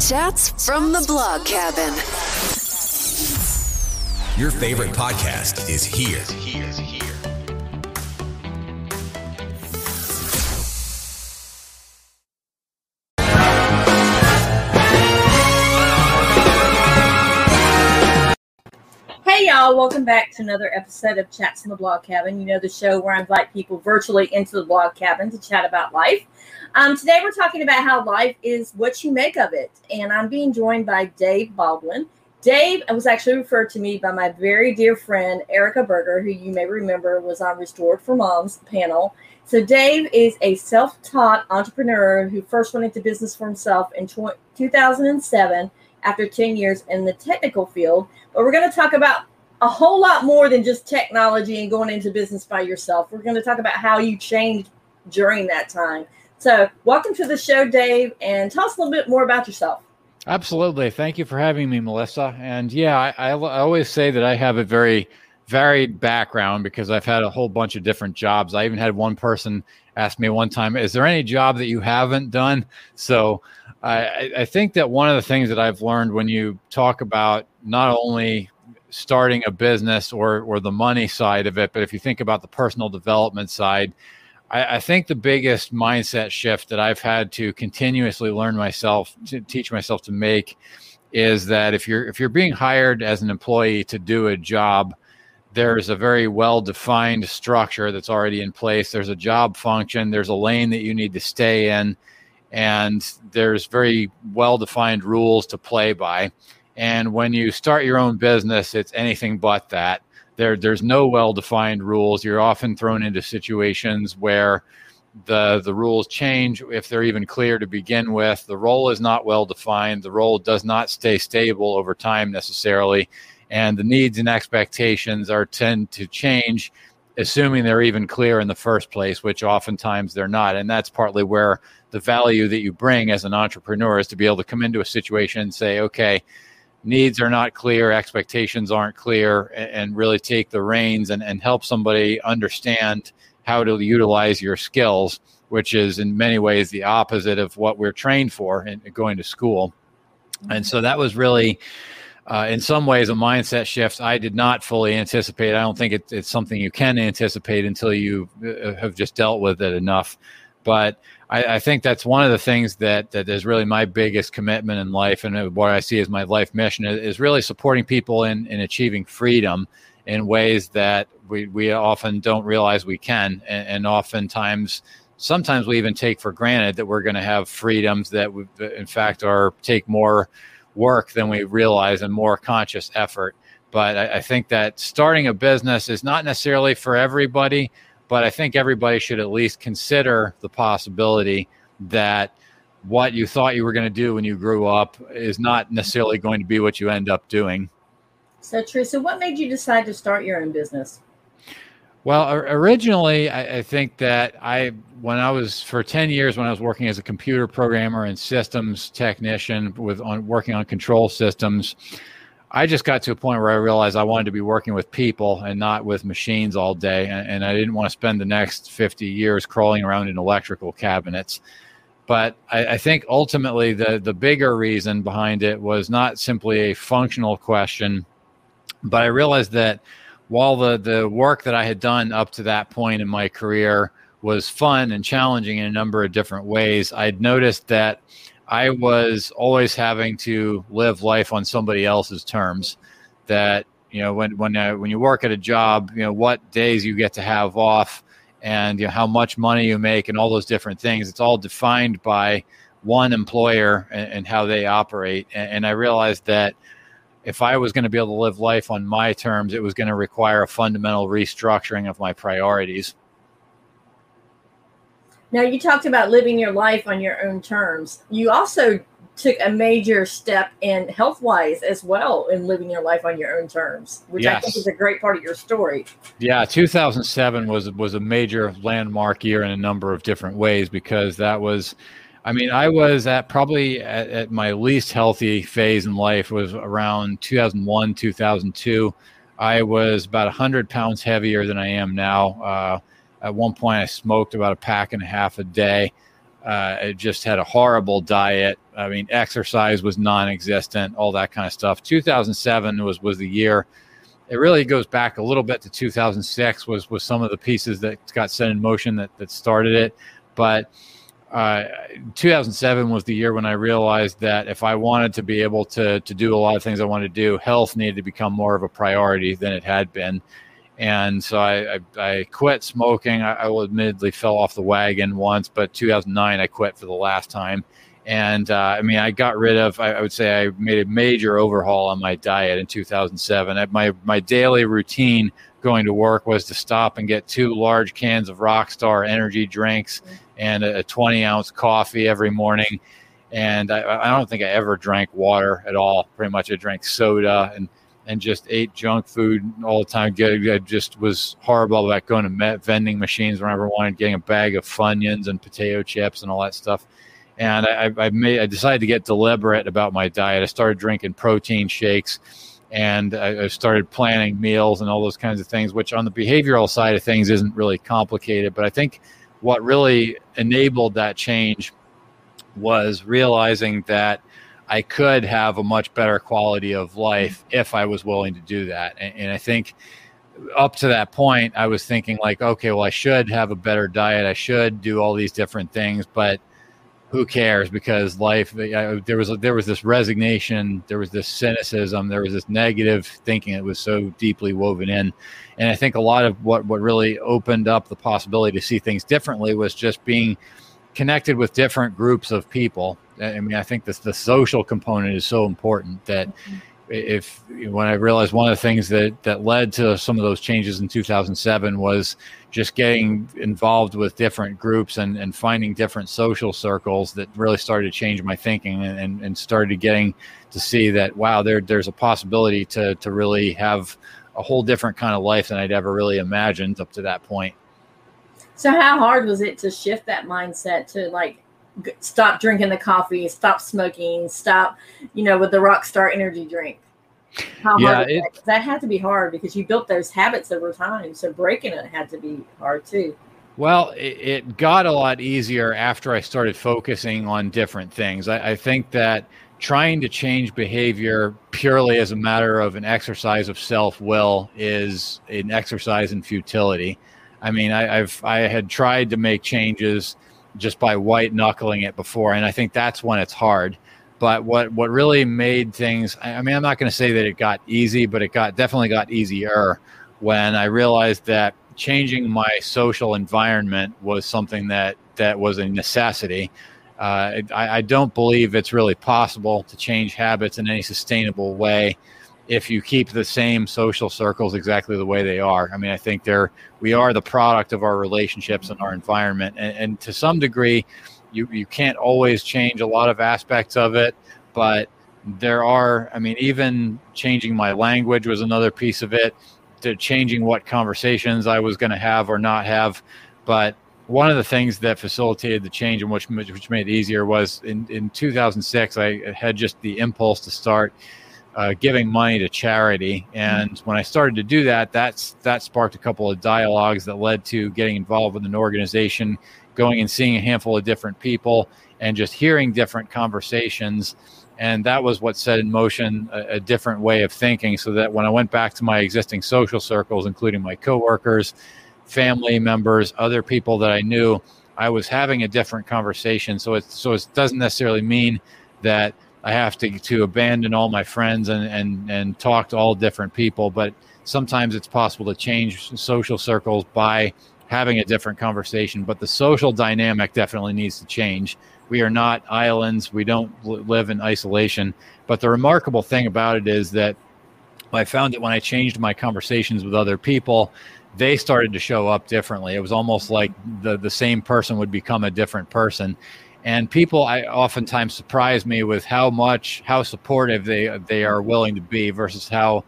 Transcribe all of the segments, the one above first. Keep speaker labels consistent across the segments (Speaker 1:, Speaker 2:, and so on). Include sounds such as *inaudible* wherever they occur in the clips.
Speaker 1: Chats from the blog cabin.
Speaker 2: Your favorite podcast is here.
Speaker 3: Y'all, welcome back to another episode of Chats in the Blog Cabin. You know the show where I invite people virtually into the blog cabin to chat about life. Um, today we're talking about how life is what you make of it, and I'm being joined by Dave Baldwin. Dave was actually referred to me by my very dear friend Erica Berger, who you may remember was on Restored for Moms panel. So Dave is a self-taught entrepreneur who first went into business for himself in tw- 2007 after 10 years in the technical field. But we're going to talk about a whole lot more than just technology and going into business by yourself. We're going to talk about how you changed during that time. So, welcome to the show, Dave, and tell us a little bit more about yourself.
Speaker 4: Absolutely. Thank you for having me, Melissa. And yeah, I, I, I always say that I have a very varied background because I've had a whole bunch of different jobs. I even had one person ask me one time, Is there any job that you haven't done? So, I, I think that one of the things that I've learned when you talk about not only starting a business or or the money side of it, but if you think about the personal development side, I, I, think the biggest mindset shift that I've had to continuously learn myself to teach myself to make is that if you're if you're being hired as an employee to do a job, there's a very well defined structure that's already in place. There's a job function. There's a lane that you need to stay in and there's very well defined rules to play by. And when you start your own business, it's anything but that. There, there's no well defined rules. You're often thrown into situations where the the rules change if they're even clear to begin with. The role is not well defined. The role does not stay stable over time necessarily, and the needs and expectations are tend to change, assuming they're even clear in the first place, which oftentimes they're not. And that's partly where the value that you bring as an entrepreneur is to be able to come into a situation and say, okay, needs are not clear, expectations aren't clear, and, and really take the reins and, and help somebody understand how to utilize your skills, which is in many ways the opposite of what we're trained for in going to school. And so that was really, uh, in some ways, a mindset shift I did not fully anticipate. I don't think it, it's something you can anticipate until you uh, have just dealt with it enough. But I, I, think that's one of the things that that is really my biggest commitment in life, and what I see as my life mission is, is really supporting people in in achieving freedom in ways that we we often don't realize we can, and, and oftentimes. Sometimes we even take for granted that we're going to have freedoms that, we, in fact, are take more work than we realize and more conscious effort. But I, I think that starting a business is not necessarily for everybody but I think everybody should at least consider the possibility that what you thought you were going to do when you grew up is not necessarily going to be what you end up doing.
Speaker 3: So true. So, what made you decide to start your own business?
Speaker 4: Well, originally, I, I, think that I, when I was for ten years, when I was working as a computer programmer and systems technician with on working on control systems, I just got to a point where I realized I wanted to be working with people and not with machines all day. And, and, I didn't want to spend the next 50 years crawling around in electrical cabinets. But I, I, think ultimately the, the bigger reason behind it was not simply a functional question, but I realized that while the, the work that I had done up to that point in my career was fun and challenging in a number of different ways, I'd noticed that I was always having to live life on somebody else's terms. That you know, when when uh, when you work at a job, you know what days you get to have off, and you know how much money you make, and all those different things. It's all defined by one employer and, and how they operate. And, and I realized that if I was going to be able to live life on my terms, it was going to require a fundamental restructuring of my priorities.
Speaker 3: Now, you talked about living your life on your own terms. You also took a major step in health wise as well in living your life on your own terms, which yes. I think is a great part of your story.
Speaker 4: Yeah, 2007 was was a major landmark year in a number of different ways because that was I mean, I was at probably at, at my least healthy phase in life was around 2001, 2002. I was about 100 pounds heavier than I am now. Uh, at one point, I smoked about a pack and a half a day. Uh, I just had a horrible diet. I mean, exercise was non-existent, all that kind of stuff. 2007 was was the year. It really goes back a little bit to 2006. Was was some of the pieces that got set in motion that that started it, but. Uh, 2007 was the year when I realized that if I wanted to be able to to do a lot of things I wanted to do, health needed to become more of a priority than it had been and so I, I, I quit smoking. I, I, will admittedly fell off the wagon once, but 2009 I quit for the last time. And uh, I mean, I got rid of. I, I, would say I made a major overhaul on my diet in 2007. My my daily routine going to work was to stop and get two large cans of Rockstar energy drinks and a 20 ounce coffee every morning. And I, I don't think I ever drank water at all. Pretty much, I drank soda and and just ate junk food all the time. I just was horrible about going to vending machines whenever I wanted, getting a bag of Funyuns and potato chips and all that stuff. And I, I made, I decided to get deliberate about my diet. I started drinking protein shakes, and I, I started planning meals and all those kinds of things. Which on the behavioral side of things isn't really complicated, but I think what really enabled that change was realizing that I could have a much better quality of life if I was willing to do that. And, and, I think up to that point, I was thinking like, okay, well, I should have a better diet. I should do all these different things, but who cares? Because life, I, there was there was this resignation, there was this cynicism, there was this negative thinking that was so deeply woven in. And I think a lot of what what really opened up the possibility to see things differently was just being connected with different groups of people I mean, I think this the social component is so important that if when I realized one of the things that that led to some of those changes in 2007 was just getting involved with different groups and, and finding different social circles that really started to change my thinking and, and started getting to see that wow there there's a possibility to to really have a whole different kind of life than I'd ever really imagined up to that point.
Speaker 3: So how hard was it to shift that mindset to like stop drinking the coffee, stop smoking, stop, you know, with the Rockstar energy drink? How yeah, hard it, that? that had to be hard because you built those habits over time. So breaking it had to be hard too.
Speaker 4: Well, it, it got a lot easier after I started focusing on different things. I, I think that trying to change behavior purely as a matter of an exercise of self will is an exercise in futility. I mean, I, have I had tried to make changes just by white knuckling it before, and I think that's when it's hard. But what what really made things I mean, I'm not going to say that it got easy, but it got definitely got easier when I realized that changing my social environment was something that that was a necessity. Uh, I, I, don't believe it's really possible to change habits in any sustainable way if you keep the same social circles exactly the way they are. I mean, I think they're we are the product of our relationships and our environment, and, and to some degree, you you can't always change a lot of aspects of it, but there are. I mean, even changing my language was another piece of it. To changing what conversations I was going to have or not have, but one of the things that facilitated the change and which which made it easier was in in 2006 I had just the impulse to start uh, giving money to charity. And when I started to do that, that's that sparked a couple of dialogues that led to getting involved with an organization, going and seeing a handful of different people, and just hearing different conversations. And that was what set in motion a, a different way of thinking. So that when I went back to my existing social circles, including my coworkers, family members, other people that I knew, I was having a different conversation. So it so it doesn't necessarily mean that I have to to abandon all my friends and and and talk to all different people. But sometimes it's possible to change social circles by having a different conversation. But the social dynamic definitely needs to change. We are not islands. We don't live in isolation. But the remarkable thing about it is that I found that when I changed my conversations with other people, they started to show up differently. It was almost like the the same person would become a different person and people I oftentimes surprise me with how much how supportive they they are willing to be versus how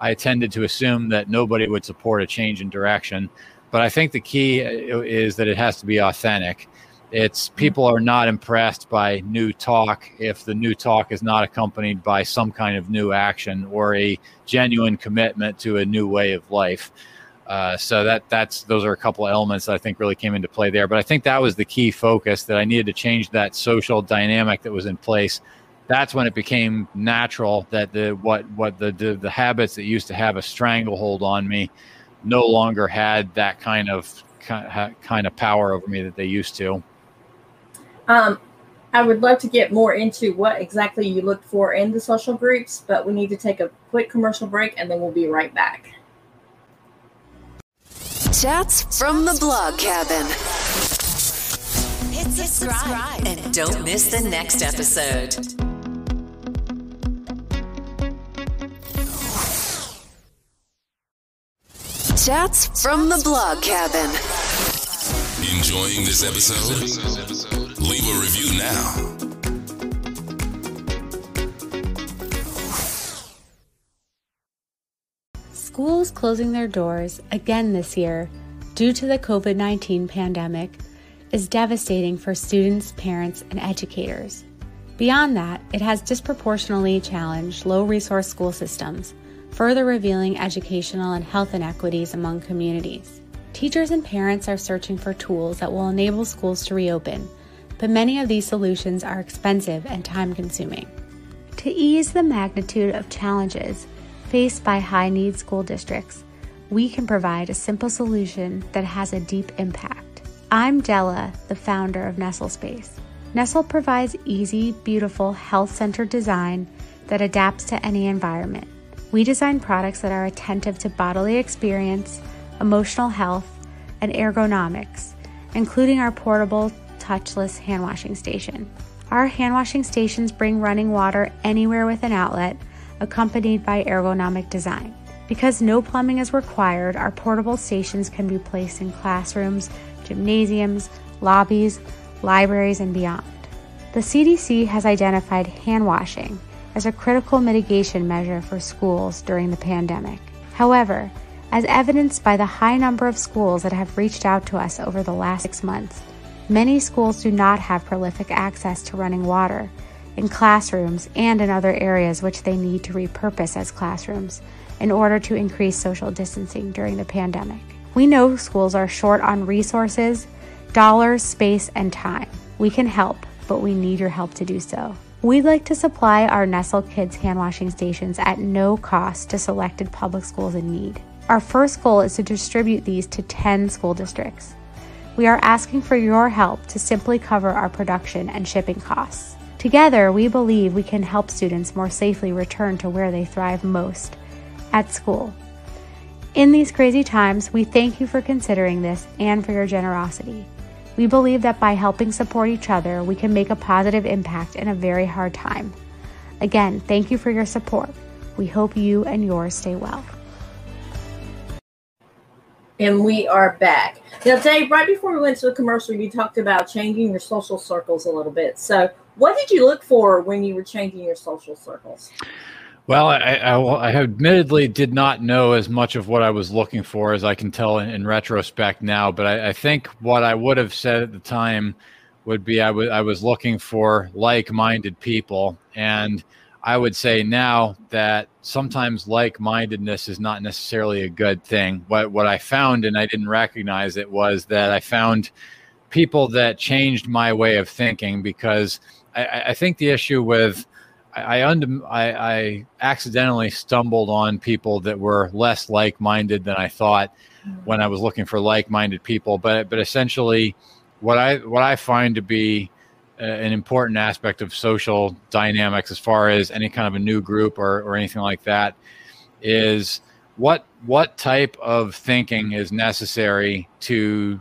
Speaker 4: I tended to assume that nobody would support a change in direction. But I think the key is that it has to be authentic. It's mm-hmm. people are not impressed by new talk if the new talk is not accompanied by some kind of new action or a genuine commitment to a new way of life. Uh, so that that's those are a couple of elements that I think really came into play there. But I think that was the key focus that I needed to change that social dynamic that was in place. That's when it became natural that the what what the the, the habits that used to have a stranglehold on me no longer had that kind of kind of power over me that they used to.
Speaker 3: Um, I would love to get more into what exactly you look for in the social groups, but we need to take a quick commercial break and then we'll be right back.
Speaker 1: Chats from the blog cabin.
Speaker 5: Hit subscribe and don't miss the next episode.
Speaker 1: Chats from the blog cabin.
Speaker 2: Enjoying this episode? Leave a review now.
Speaker 6: Schools closing their doors again this year due to the COVID 19 pandemic is devastating for students, parents, and educators. Beyond that, it has disproportionately challenged low resource school systems, further revealing educational and health inequities among communities. Teachers and parents are searching for tools that will enable schools to reopen, but many of these solutions are expensive and time consuming. To ease the magnitude of challenges, faced by high need school districts, we can provide a simple solution that has a deep impact. I'm Della, the founder of Nestle Space. Nestle provides easy, beautiful, health centered design that adapts to any environment. We design products that are attentive to bodily experience, emotional health, and ergonomics, including our portable, touchless hand washing station. Our hand washing stations bring running water anywhere with an outlet accompanied by ergonomic design. Because no plumbing is required, our portable stations can be placed in classrooms, gymnasiums, lobbies, libraries, and beyond. The CDC has identified hand washing as a critical mitigation measure for schools during the pandemic. However, as evidenced by the high number of schools that have reached out to us over the last six months, many schools do not have prolific access to running water in classrooms and in other areas which they need to repurpose as classrooms in order to increase social distancing during the pandemic. We know schools are short on resources, dollars, space, and time. We can help, but we need your help to do so. We'd like to supply our Nestle Kids hand washing stations at no cost to selected public schools in need. Our first goal is to distribute these to 10 school districts. We are asking for your help to simply cover our production and shipping costs. Together, we believe we can help students more safely return to where they thrive most at school. In these crazy times, we thank you for considering this and for your generosity. We believe that by helping support each other, we can make a positive impact in a very hard time. Again, thank you for your support. We hope you and yours stay well.
Speaker 3: And we are back. Now, Dave, right before we went to the commercial, you talked about changing your social circles a little bit. So, what did you look for when you were changing your social circles?
Speaker 4: Well, I, I, I, admittedly did not know as much of what I was looking for as I can tell in, in retrospect now. But I, I, think what I would have said at the time would be I, w- I was looking for like minded people. And I would say now that sometimes like mindedness is not necessarily a good thing. What, what I found, and I didn't recognize it, was that I found people that changed my way of thinking because I, I think the issue with I, I, I accidentally stumbled on people that were less like-minded than I thought mm-hmm. when I was looking for like-minded people. But but essentially, what I what I find to be uh, an important aspect of social dynamics, as far as any kind of a new group or, or anything like that, is what what type of thinking is necessary to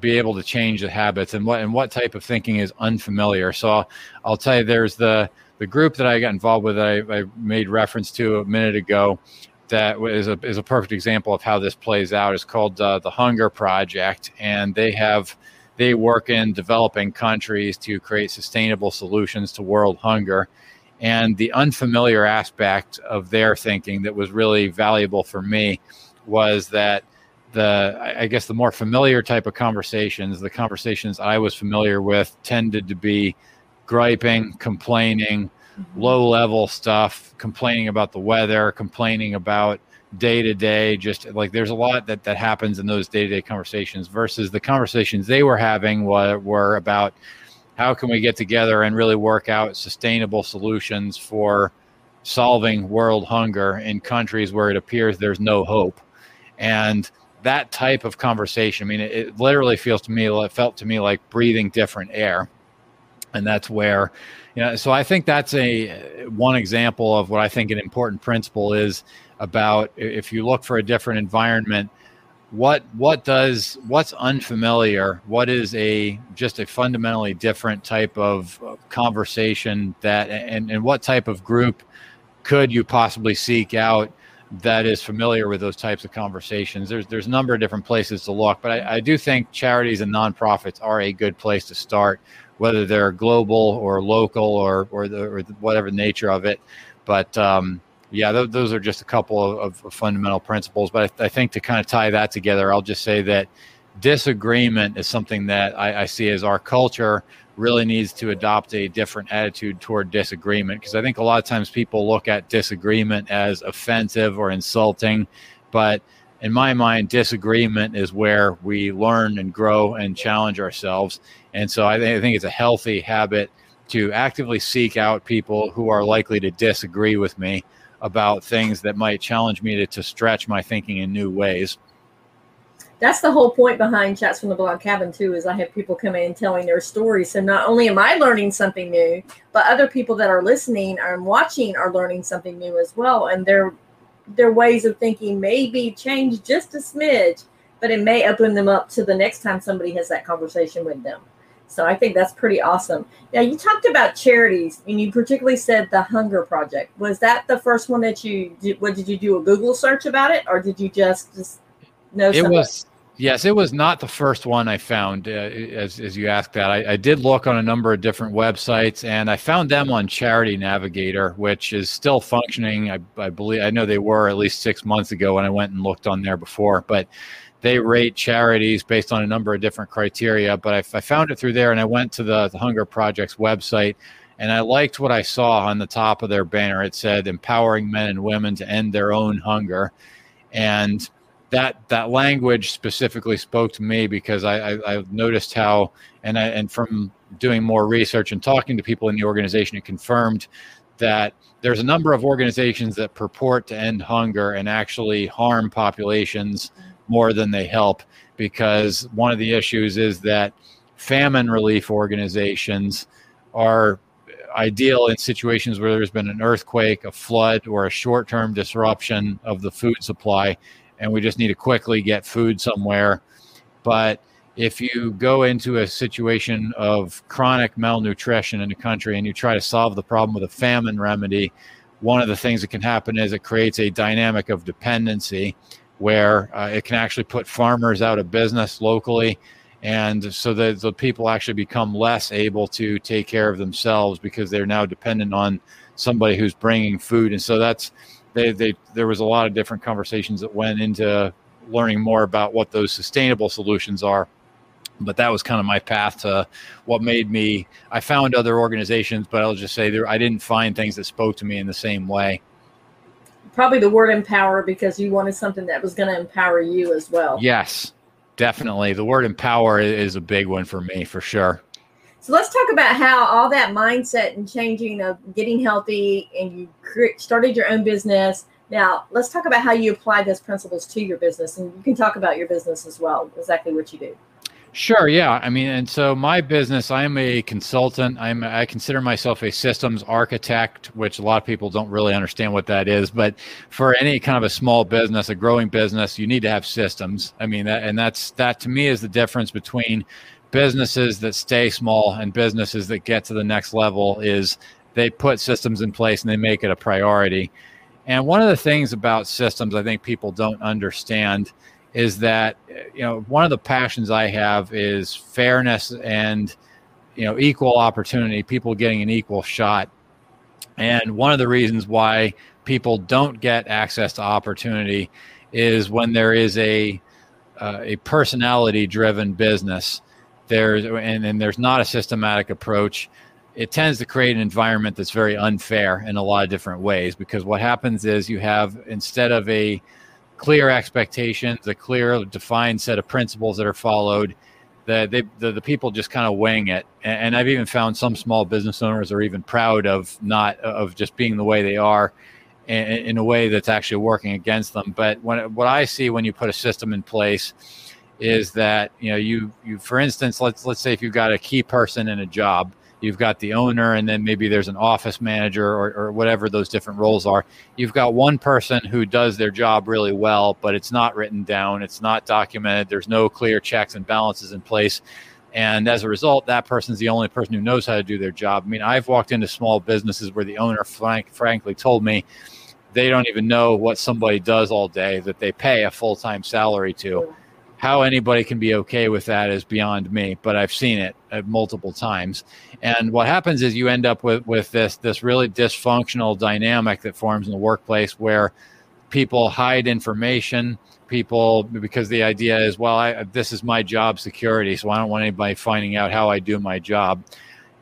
Speaker 4: be able to change the habits and what and what type of thinking is unfamiliar. So I'll tell you, there's the the group that I got involved with that I, I made reference to a minute ago. That is a is a perfect example of how this plays out. It's called uh, the Hunger Project, and they have they work in developing countries to create sustainable solutions to world hunger. And the unfamiliar aspect of their thinking that was really valuable for me was that the I guess the more familiar type of conversations, the conversations I was familiar with tended to be griping, complaining, mm-hmm. low level stuff, complaining about the weather, complaining about day to day just like there's a lot that that happens in those day to day conversations versus the conversations they were having were, were about how can we get together and really work out sustainable solutions for solving world hunger in countries where it appears there's no hope and that type of conversation i mean it, it literally feels to me it felt to me like breathing different air. And that's where you know so i think that's a one example of what i think an important principle is about if you look for a different environment what what does what's unfamiliar what is a just a fundamentally different type of uh, conversation that and, and what type of group could you possibly seek out that is familiar with those types of conversations there's there's a number of different places to look but I, I do think charities and nonprofits are a good place to start whether they're global or local or or, the, or whatever nature of it but um, yeah, th- those are just a couple of, of fundamental principles. But I, th- I, think to kind of tie that together, I'll just say that disagreement is something that I, I see as our culture really needs to adopt a different attitude toward disagreement because I think a lot of times people look at disagreement as offensive or insulting, but in my mind, disagreement is where we learn and grow and challenge ourselves. And so I, th- I think it's a healthy habit to actively seek out people who are likely to disagree with me about things that might challenge me to, to stretch my thinking in new ways
Speaker 3: that's the whole point behind chats from the blog cabin too is i have people come in telling their stories so not only am i learning something new but other people that are listening and watching are learning something new as well and their their ways of thinking may be changed just a smidge but it may open them up to the next time somebody has that conversation with them so I think that's pretty awesome. Now you talked about charities, and you particularly said the Hunger Project. Was that the first one that you did? What did you do a Google search about it, or did you just just know?
Speaker 4: It was yes, it was not the first one I found. Uh, as as you asked that, I, I, did look on a number of different websites, and I found them on Charity Navigator, which is still functioning. I, I believe I know they were at least six months ago when I went and looked on there before, but they rate charities based on a number of different criteria. But I, I found it through there, and I went to the, the Hunger Project's website, and I liked what I saw on the top of their banner. It said "Empowering men and women to end their own hunger," and that that language specifically spoke to me because I, I, I noticed how, and I, and from doing more research and talking to people in the organization, it confirmed that there's a number of organizations that purport to end hunger and actually harm populations more than they help because one of the issues is that famine relief organizations are ideal in situations where there's been an earthquake, a flood, or a short term disruption of the food supply, and we just need to quickly get food somewhere. But if you go into a situation of chronic malnutrition in a country and you try to solve the problem with a famine remedy, one of the things that can happen is it creates a dynamic of dependency where uh, it can actually put farmers out of business locally and so that the people actually become less able to take care of themselves because they're now dependent on somebody who's bringing food and so that's they, they there was a lot of different conversations that went into learning more about what those sustainable solutions are but that was kind of my path to what made me i found other organizations but i'll just say there i didn't find things that spoke to me in the same way
Speaker 3: probably the word empower because you wanted something that was going to empower you as well.
Speaker 4: Yes, definitely. The word empower is a big one for me for sure.
Speaker 3: So let's talk about how all that mindset and changing of getting healthy and you started your own business. Now, let's talk about how you apply those principles to your business and you can talk about your business as well, exactly what you do.
Speaker 4: Sure. Yeah. I mean, and so my business, I'm a consultant. I'm I consider myself a systems architect, which a lot of people don't really understand what that is. But for any kind of a small business, a growing business, you need to have systems. I mean, that, and that's that to me is the difference between businesses that stay small and businesses that get to the next level is they put systems in place and they make it a priority. And one of the things about systems I think people don't understand is that you know one of the passions I have is fairness and you know equal opportunity, people getting an equal shot. And one of the reasons why people don't get access to opportunity is when there is a uh, a personality driven business there's and, and there's not a systematic approach it tends to create an environment that's very unfair in a lot of different ways because what happens is you have instead of a clear expectations, a clear defined set of principles that are followed, the they, the, the people just kind of wing it. And, and, I've even found some small business owners are even proud of not of just being the way they are, in, in a way that's actually working against them. But when what I see when you put a system in place is that you know you you for instance let's let's say if you've got a key person in a job you've got the owner and then maybe there's an office manager or, or whatever those different roles are. You've got one person who does their job really well but it's not written down it's not documented there's no clear checks and balances in place. And as a result that person's the only person who knows how to do their job. I mean i've walked into small businesses where the owner frank, frankly told me they don't even know what somebody does all day that they pay a full-time salary to how anybody can be okay with that is beyond me but i've seen it uh, multiple times. And what happens is you end up with with this this really dysfunctional dynamic that forms in the workplace where people hide information people because the idea is well I, this is my job security so i don't want anybody finding out how i do my job.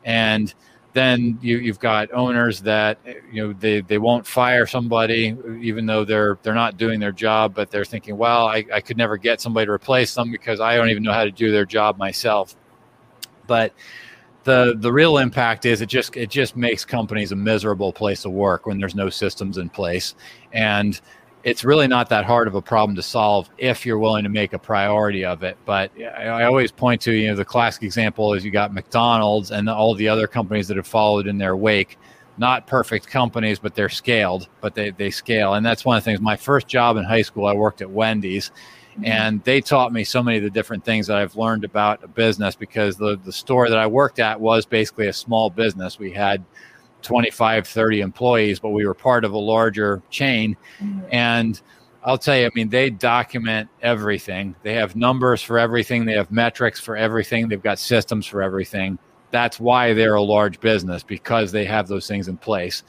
Speaker 4: And then you, you've got owners that you know they, they won't fire somebody even though they're they're not doing their job but they're thinking well I, I could never get somebody to replace them because i don't even know how to do their job myself. But the the real impact is it just it just makes companies a miserable place to work when there's no systems in place. And it's really not that hard of a problem to solve if you're willing to make a priority of it. But I, always point to, you know, the classic example is you got McDonald's and all the other companies that have followed in their wake. Not perfect companies, but they're scaled, but they, they scale. And that's one of the things. My first job in high school, I worked at Wendy's, mm-hmm. and they taught me so many of the different things that I've learned about a business because the, the store that I worked at was basically a small business. We had 25, 30 employees, but we were part of a larger chain. Mm-hmm. And I'll tell you, I mean, they document everything. They have numbers for everything, they have metrics for everything, they've got systems for everything. That's why they're a large business because they have those things in place.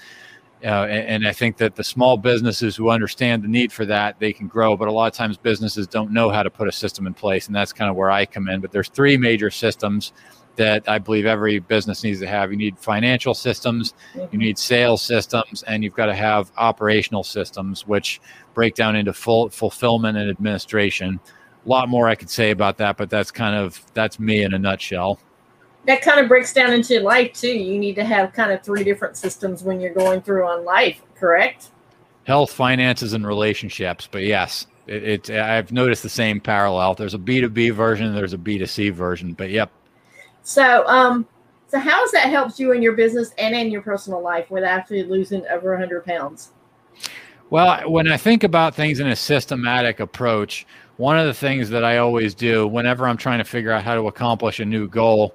Speaker 4: Uh, and, and, I think that the small businesses who understand the need for that, they can grow. But a lot of times businesses don't know how to put a system in place. And that's kind of where I come in. But there's three major systems that I believe every business needs to have. You need financial systems, you need sales systems, and you've got to have operational systems, which break down into full fulfillment and administration. A lot more I could say about that, but that's kind of that's me in a nutshell.
Speaker 3: That kind of breaks down into life too. You need to have kind of three different systems when you're going through on life, correct?
Speaker 4: Health, finances, and relationships. But yes, it, it I've noticed the same parallel. There's a B2B version, there's a B2C version. But yep,
Speaker 3: so, um, so how has that helped you in your business and in your personal life with actually losing over 100 pounds?
Speaker 4: Well, when I think about things in a systematic approach, one of the things that I always do whenever I'm trying to figure out how to accomplish a new goal,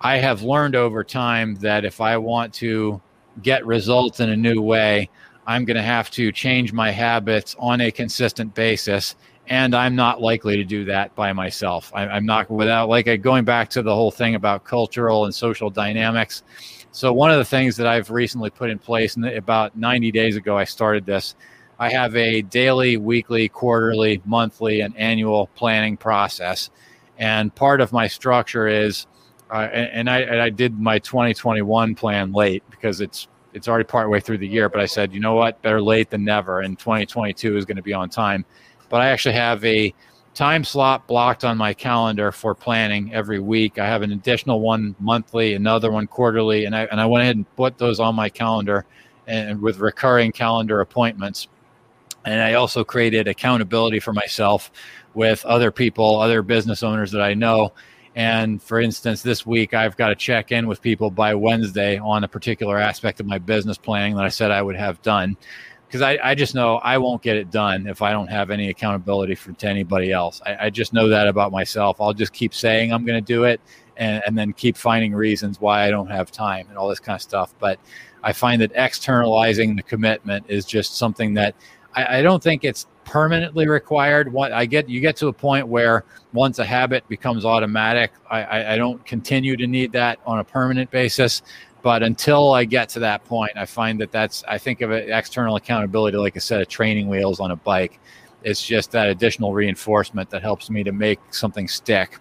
Speaker 4: I have learned over time that if I want to get results in a new way, I'm going to have to change my habits on a consistent basis and I'm not likely to do that by myself. I, am not without like going back to the whole thing about cultural and social dynamics. So one of the things that I've recently put in place, and about 90 days ago, I started this. I have a daily, weekly, quarterly, monthly, and annual planning process, and part of my structure is, uh, and, and, I, and I did my 2021 plan late because it's it's already partway through the year. But I said, you know what, better late than never, and 2022 is going to be on time but I actually have a time slot blocked on my calendar for planning every week. I have an additional one monthly, another one quarterly, and I and I went ahead and put those on my calendar and with recurring calendar appointments. And I also created accountability for myself with other people, other business owners that I know. And for instance, this week I've got to check in with people by Wednesday on a particular aspect of my business planning that I said I would have done because I, I just know I won't get it done if I don't have any accountability for to anybody else. I, I just know that about myself. I'll just keep saying I'm going to do it and, and then keep finding reasons why I don't have time and all this kind of stuff. But I find that externalizing the commitment is just something that I, I don't think it's permanently required. What I get, you get to a point where once a habit becomes automatic, I, I, I don't continue to need that on a permanent basis. But until I get to that point, I find that that's, I think of it external accountability like a set of training wheels on a bike. It's just that additional reinforcement that helps me to make something stick.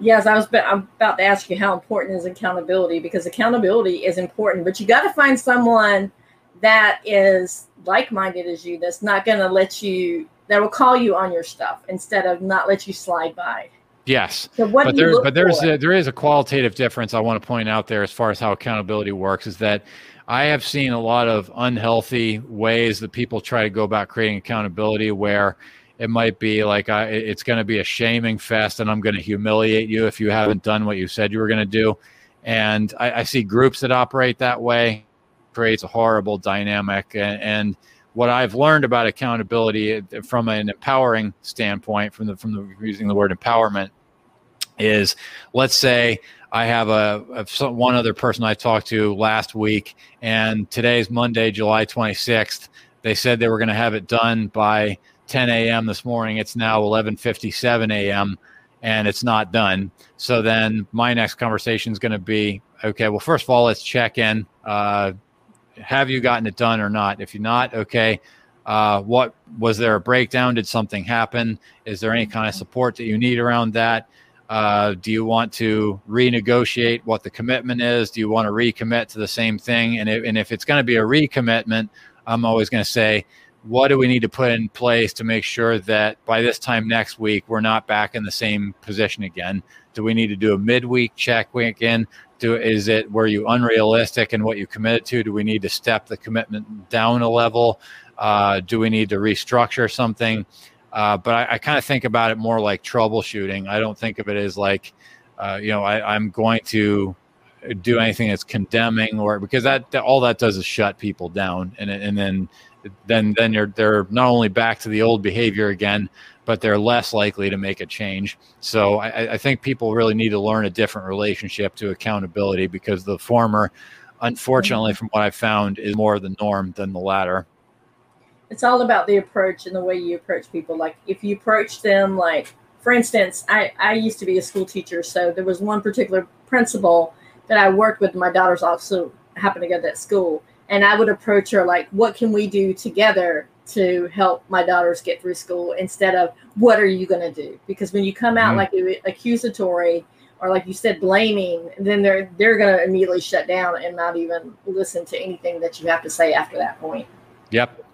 Speaker 3: Yes, I was I'm about to ask you how important is accountability because accountability is important, but you got to find someone that is like-minded as you that's not going to let you that will call you on your stuff instead of not let you slide by.
Speaker 4: Yes.
Speaker 3: So
Speaker 4: but there's but there's a, there is a qualitative difference I want to point out there as far as how accountability works is that I have seen a lot of unhealthy ways that people try to go about creating accountability where it might be like I, it's going to be a shaming fest and I'm going to humiliate you if you haven't done what you said you were going to do. And I, I see groups that operate that way creates a horrible dynamic and, and what I've learned about accountability uh, from an empowering standpoint, from the from the using the word empowerment, is let's say I have a, a one other person I talked to last week, and today's Monday, July 26th. They said they were going to have it done by 10 a.m. this morning. It's now 11:57 a.m. and it's not done. So then my next conversation is going to be, okay, well, first of all, let's check in. Uh, have you gotten it done or not? If you're not, okay, uh, what was there a breakdown? Did something happen? Is there any kind of support that you need around that? Uh, do you want to renegotiate what the commitment is? Do you want to recommit to the same thing? And if, and if it's going to be a recommitment, I'm always going to say, what do we need to put in place to make sure that by this time next week we're not back in the same position again? Do we need to do a midweek check in? Do, is it were you unrealistic in what you committed to? Do we need to step the commitment down a level? Uh, do we need to restructure something? Uh, but I, I kind of think about it more like troubleshooting. I don't think of it as like, uh, you know, I, I'm going to do anything that's condemning or because that all that does is shut people down and and then then then you're they're not only back to the old behavior again but they're less likely to make a change so I, I think people really need to learn a different relationship to accountability because the former unfortunately from what i found is more the norm than the latter
Speaker 3: it's all about the approach and the way you approach people. Like if you approach them like for instance, I, I used to be a school teacher, so there was one particular principal that I worked with. My daughters also happened to go to that school. And I would approach her like, what can we do together to help my daughters get through school instead of what are you going to do? Because when you come out
Speaker 4: Mhm.
Speaker 3: like accusatory or like you said, blaming, then they're they're going to immediately shut down and not even listen to anything that you have to say after that point.
Speaker 4: Yep.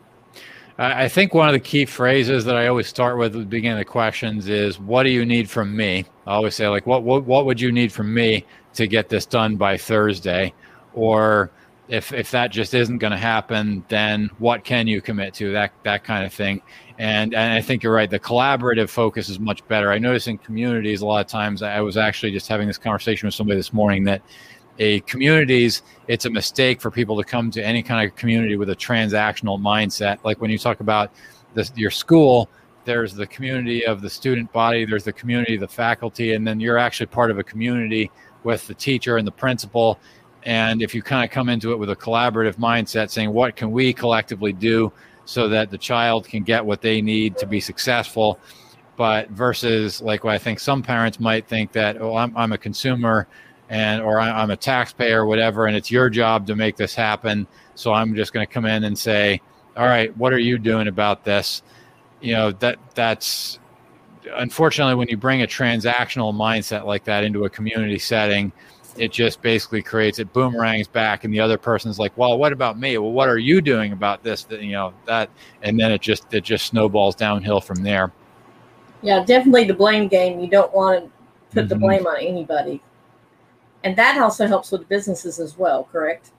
Speaker 4: I I think one of the key phrases that I always start with at the beginning of the questions is, "What do you need from me?" I always say, like, "What what what would you need from me to get this done by Thursday?" Or if if that just isn't going to happen, then what can you commit to? That that kind of thing. And and I think you're right. The collaborative focus is much better. I notice in communities a lot of times. I was actually just having this conversation with somebody this morning that a communities it's a mistake for people to come to any kind of community with a transactional mindset like when you talk about this, your school there's the community of the student body there's the community of the faculty and then you're actually part of a community with the teacher and the principal and if you kind of come into it with a collaborative mindset saying what can we collectively do so that the child can get what they need to be successful but versus like what i think some parents might think that oh i'm, I'm a consumer and or I- I'm a taxpayer or whatever, and it's your job to make this happen. So I'm just going to come in and say, all right, what are you doing about this? You know that that's unfortunately when you bring a transactional mindset like that into a community setting, it just basically creates it boomerangs back, and the other person's like, well, what about me? Well, what are you doing about this? That you know that, and then it just it just snowballs downhill from there.
Speaker 3: Yeah, definitely the blame game. You don't want to put the
Speaker 4: Mhm.
Speaker 3: blame on anybody. And that also helps with businesses as well, correct?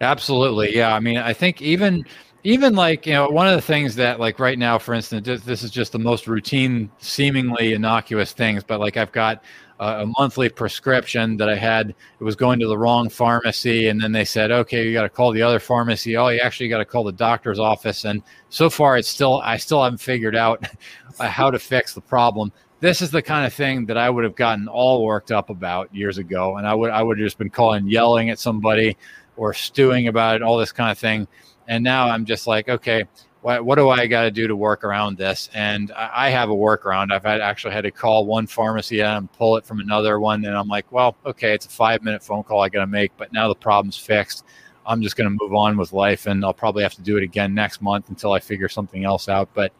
Speaker 4: Absolutely. Yeah. I mean, I think even even like, you know, one of the things that like right now, for instance, this is just the most routine, seemingly innocuous things, but like I've got a, monthly prescription that I had, it was going to the wrong pharmacy. And then they said, okay, you got to call the other pharmacy. Oh, you actually got to call the doctor's office. And so far it's still, I still haven't figured out *laughs* how to fix the problem this is the kind of thing that I would have gotten all worked up about years ago, and I would I would have just been calling, yelling at somebody, or stewing about it, all this kind of thing. And now I'm just like, okay, what, what do I got to do to work around this? And I, I have a workaround. I've had actually had to call one pharmacy and pull it from another one, and I'm like, well, okay, it's a five minute phone call I got to make, but now the problem's fixed. I'm just going to move on with life, and I'll probably have to do it again next month until I figure something else out. But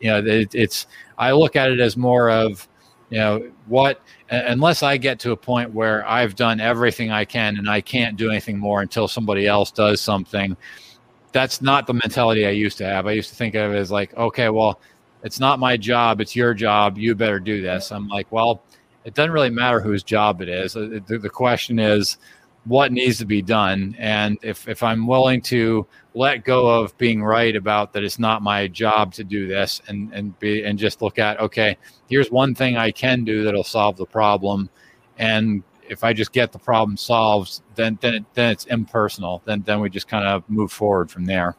Speaker 4: you know, it, it's I look at it as more of, you know, what unless I get to a point where I've done everything I can and I can't do anything more until somebody else does something. That's not the mentality I used to have. I used to think of it as like, okay, well, it's not my job, it's your job. You better do this. I'm like, well, it doesn't really matter whose job it is. Uh, the, the question is, what needs to be done and if, if i'm willing to let go of being right about that it's not my job to do this and and be and just look at okay here's one thing i can do that'll solve the problem and if i just get the problem solved then then it, then it's impersonal then then we just kind of move forward from there.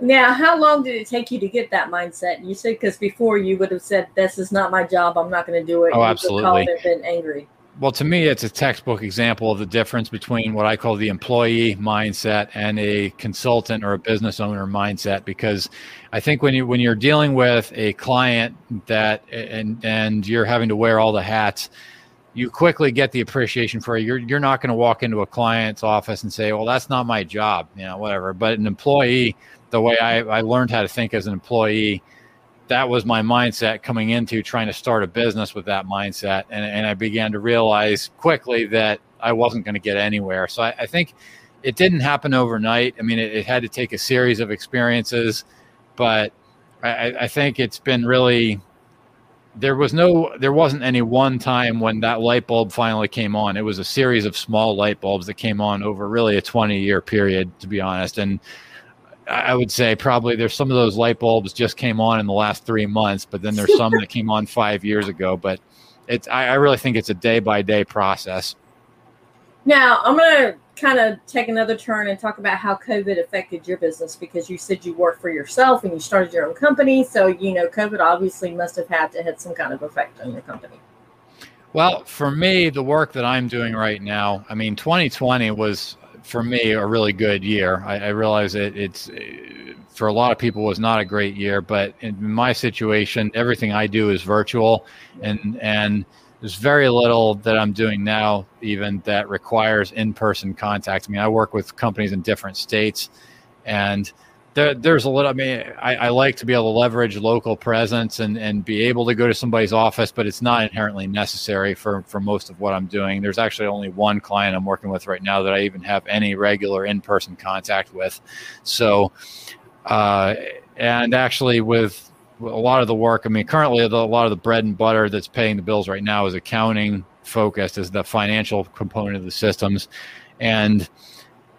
Speaker 3: Now how long did it take you to get that mindset? You said because before you would have said this is not my job i'm not going to do it.
Speaker 4: Oh
Speaker 3: you
Speaker 4: absolutely.
Speaker 3: been angry.
Speaker 4: Well, to me, it's a textbook example of the difference between what I call the employee mindset and a consultant or a business owner mindset. Because I think when you when you're dealing with a client that and and you're having to wear all the hats, you quickly get the appreciation for it. You're you're not going to walk into a client's office and say, "Well, that's not my job," you know, whatever. But an employee, the way I, I learned how to think as an employee that was my mindset coming into trying to start a business with that mindset. And, and I began to realize quickly that I wasn't going to get anywhere. So I, I, think it didn't happen overnight. I mean, it, it, had to take a series of experiences, but I, I think it's been really there was no there wasn't any one time when that light bulb finally came on it was a series of small light bulbs that came on over really a 20 year period to be honest and I would say probably there's some of those light bulbs just came on in the last three months, but then there's some that *laughs* came on five years ago. But it's I, I really think it's a day by day process.
Speaker 3: Now I'm gonna kind of take another turn and talk about how COVID affected your business because you said you work for yourself and you started your own company. So you know COVID obviously must have had to have some kind of effect on your company.
Speaker 4: Well, for me, the work that I'm doing right now, I mean, 2020 was for me a really good year. I, I realize it, it's uh, for a lot of people was not a great year, but in my situation, everything I do is virtual, and and there's very little that I'm doing now even that requires in-person contact. I mean, I work with companies in different states, and there, there's a little. I mean, I, I, like to be able to leverage local presence and and be able to go to somebody's office, but it's not inherently necessary for for most of what I'm doing. There's actually only one client I'm working with right now that I even have any regular in-person contact with. So, uh, and actually with a lot of the work, I mean, currently the, a lot of the bread and butter that's paying the bills right now is accounting focused, is the financial component of the systems, and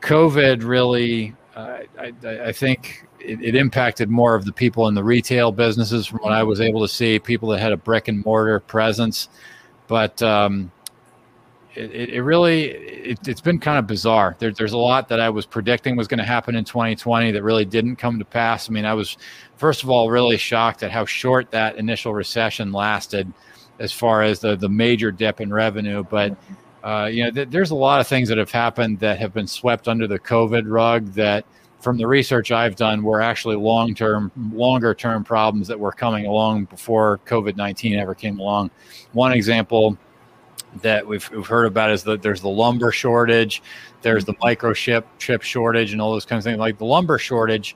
Speaker 4: COVID really I, I, think it, it, impacted more of the people in the retail businesses from what I was able to see, people that had a brick and mortar presence. But um, it, it, really, it, has been kind of bizarre. There, there's a lot that I was predicting was going to happen in 2020 that really didn't come to pass. I mean, I was, first of all, really shocked at how short that initial recession lasted as far as the, the major dip in revenue. But uh, you know, th- there's a lot of things that have happened that have been swept under the COVID rug that, from the research I've done, were actually long term, longer term problems that were coming along before COVID 19 ever came along. One example that we've, we've heard about is that there's the lumber shortage, there's the microchip chip shortage, and all those kinds of things. Like the lumber shortage,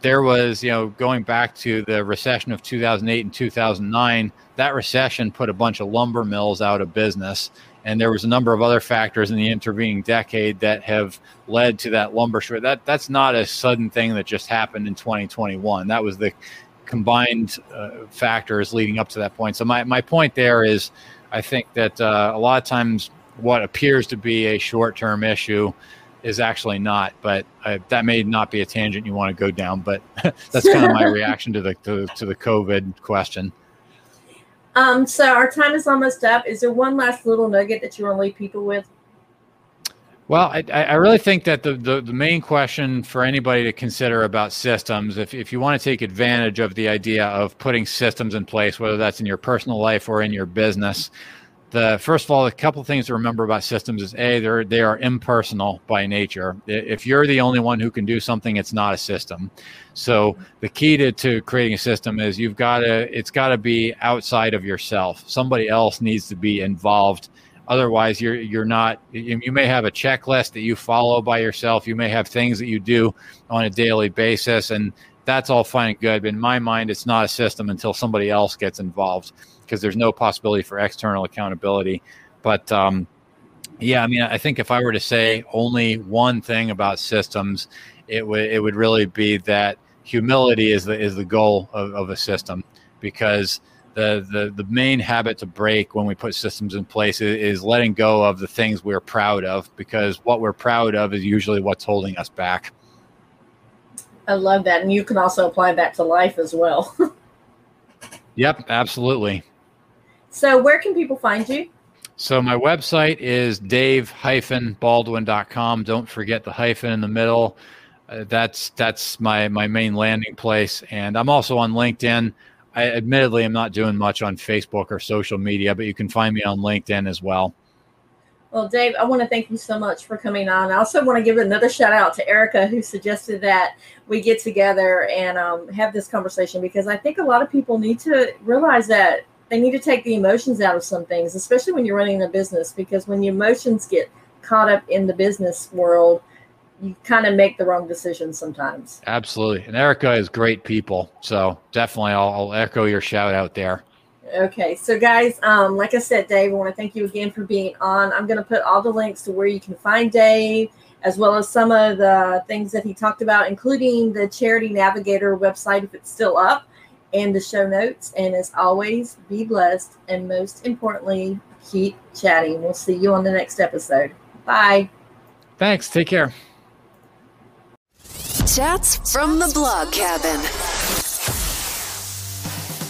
Speaker 4: there was, you know, going back to the recession of 2008 and 2009, that recession put a bunch of lumber mills out of business and there was a number of other factors in the intervening decade that have led to that lumber shortage. That that's not a sudden thing that just happened in 2021. That was the combined uh, factors leading up to that point. So my my point there is, I think that uh, a lot of times what appears to be a short term issue is actually not. But uh, that may not be a tangent you want to go down. But *laughs* that's kind of my *laughs* reaction to the to, to the COVID question.
Speaker 3: Um, so our time is almost up. Is there one last little nugget that you want to leave people with?
Speaker 4: Well, I, I really think that the, the, the, main question for anybody to consider about systems, if, if you want to take advantage of the idea of putting systems in place, whether that's in your personal life or in your business, the first of all, a couple of things to remember about systems is a they're they are impersonal by nature. If you're the only one who can do something, it's not a system. So the key to, to creating a system is you've got to it's got to be outside of yourself. Somebody else needs to be involved. Otherwise, you're you're not. You may have a checklist that you follow by yourself. You may have things that you do on a daily basis, and that's all fine and good. But in my mind, it's not a system until somebody else gets involved because there's no possibility for external accountability. But um, Yeah, I mean, I think if I were to say only one thing about systems, it would it would really be that humility is the is the goal of, of a system because the, the the main habit to break when we put systems in place is, letting go of the things we're proud of because what we're proud of is usually what's holding us back.
Speaker 3: I love that. And you can also apply that to life as well. *laughs*
Speaker 4: yep, absolutely.
Speaker 3: So, where can people find you?
Speaker 4: So, my website is dave-baldwin.com. Don't forget the hyphen in the middle. Uh, that's that's my my main landing place and i'm also on linkedin i admittedly am not doing much on facebook or social media but you can find me on linkedin as well.
Speaker 3: Well dave i want to thank you so much for coming on. I also want to give another shout out to erica who suggested that we get together and um, have this conversation because i think a lot of people need to realize that they need to take the emotions out of some things especially when you're running a business because when the emotions get caught up in the business world you kind of make the wrong decisions sometimes.
Speaker 4: Absolutely. And Erica is great people. So definitely I'll, I'll echo your shout out there.
Speaker 3: Okay. So guys, um, like I said, Dave, I want to thank you again for being on. I'm going to put all the links to where you can find Dave, as well as some of the things that he talked about, including the Charity Navigator website, if it's still up, and the show notes. And as always, be blessed. And most importantly, keep chatting. We'll see you on the next episode. Bye.
Speaker 4: Thanks. Take care.
Speaker 1: Chats from the blog cabin.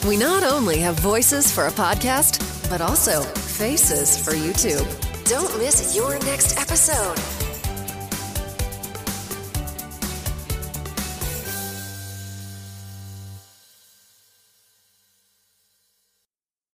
Speaker 1: We not only have voices for a podcast, but also faces for YouTube. Don't miss your next episode.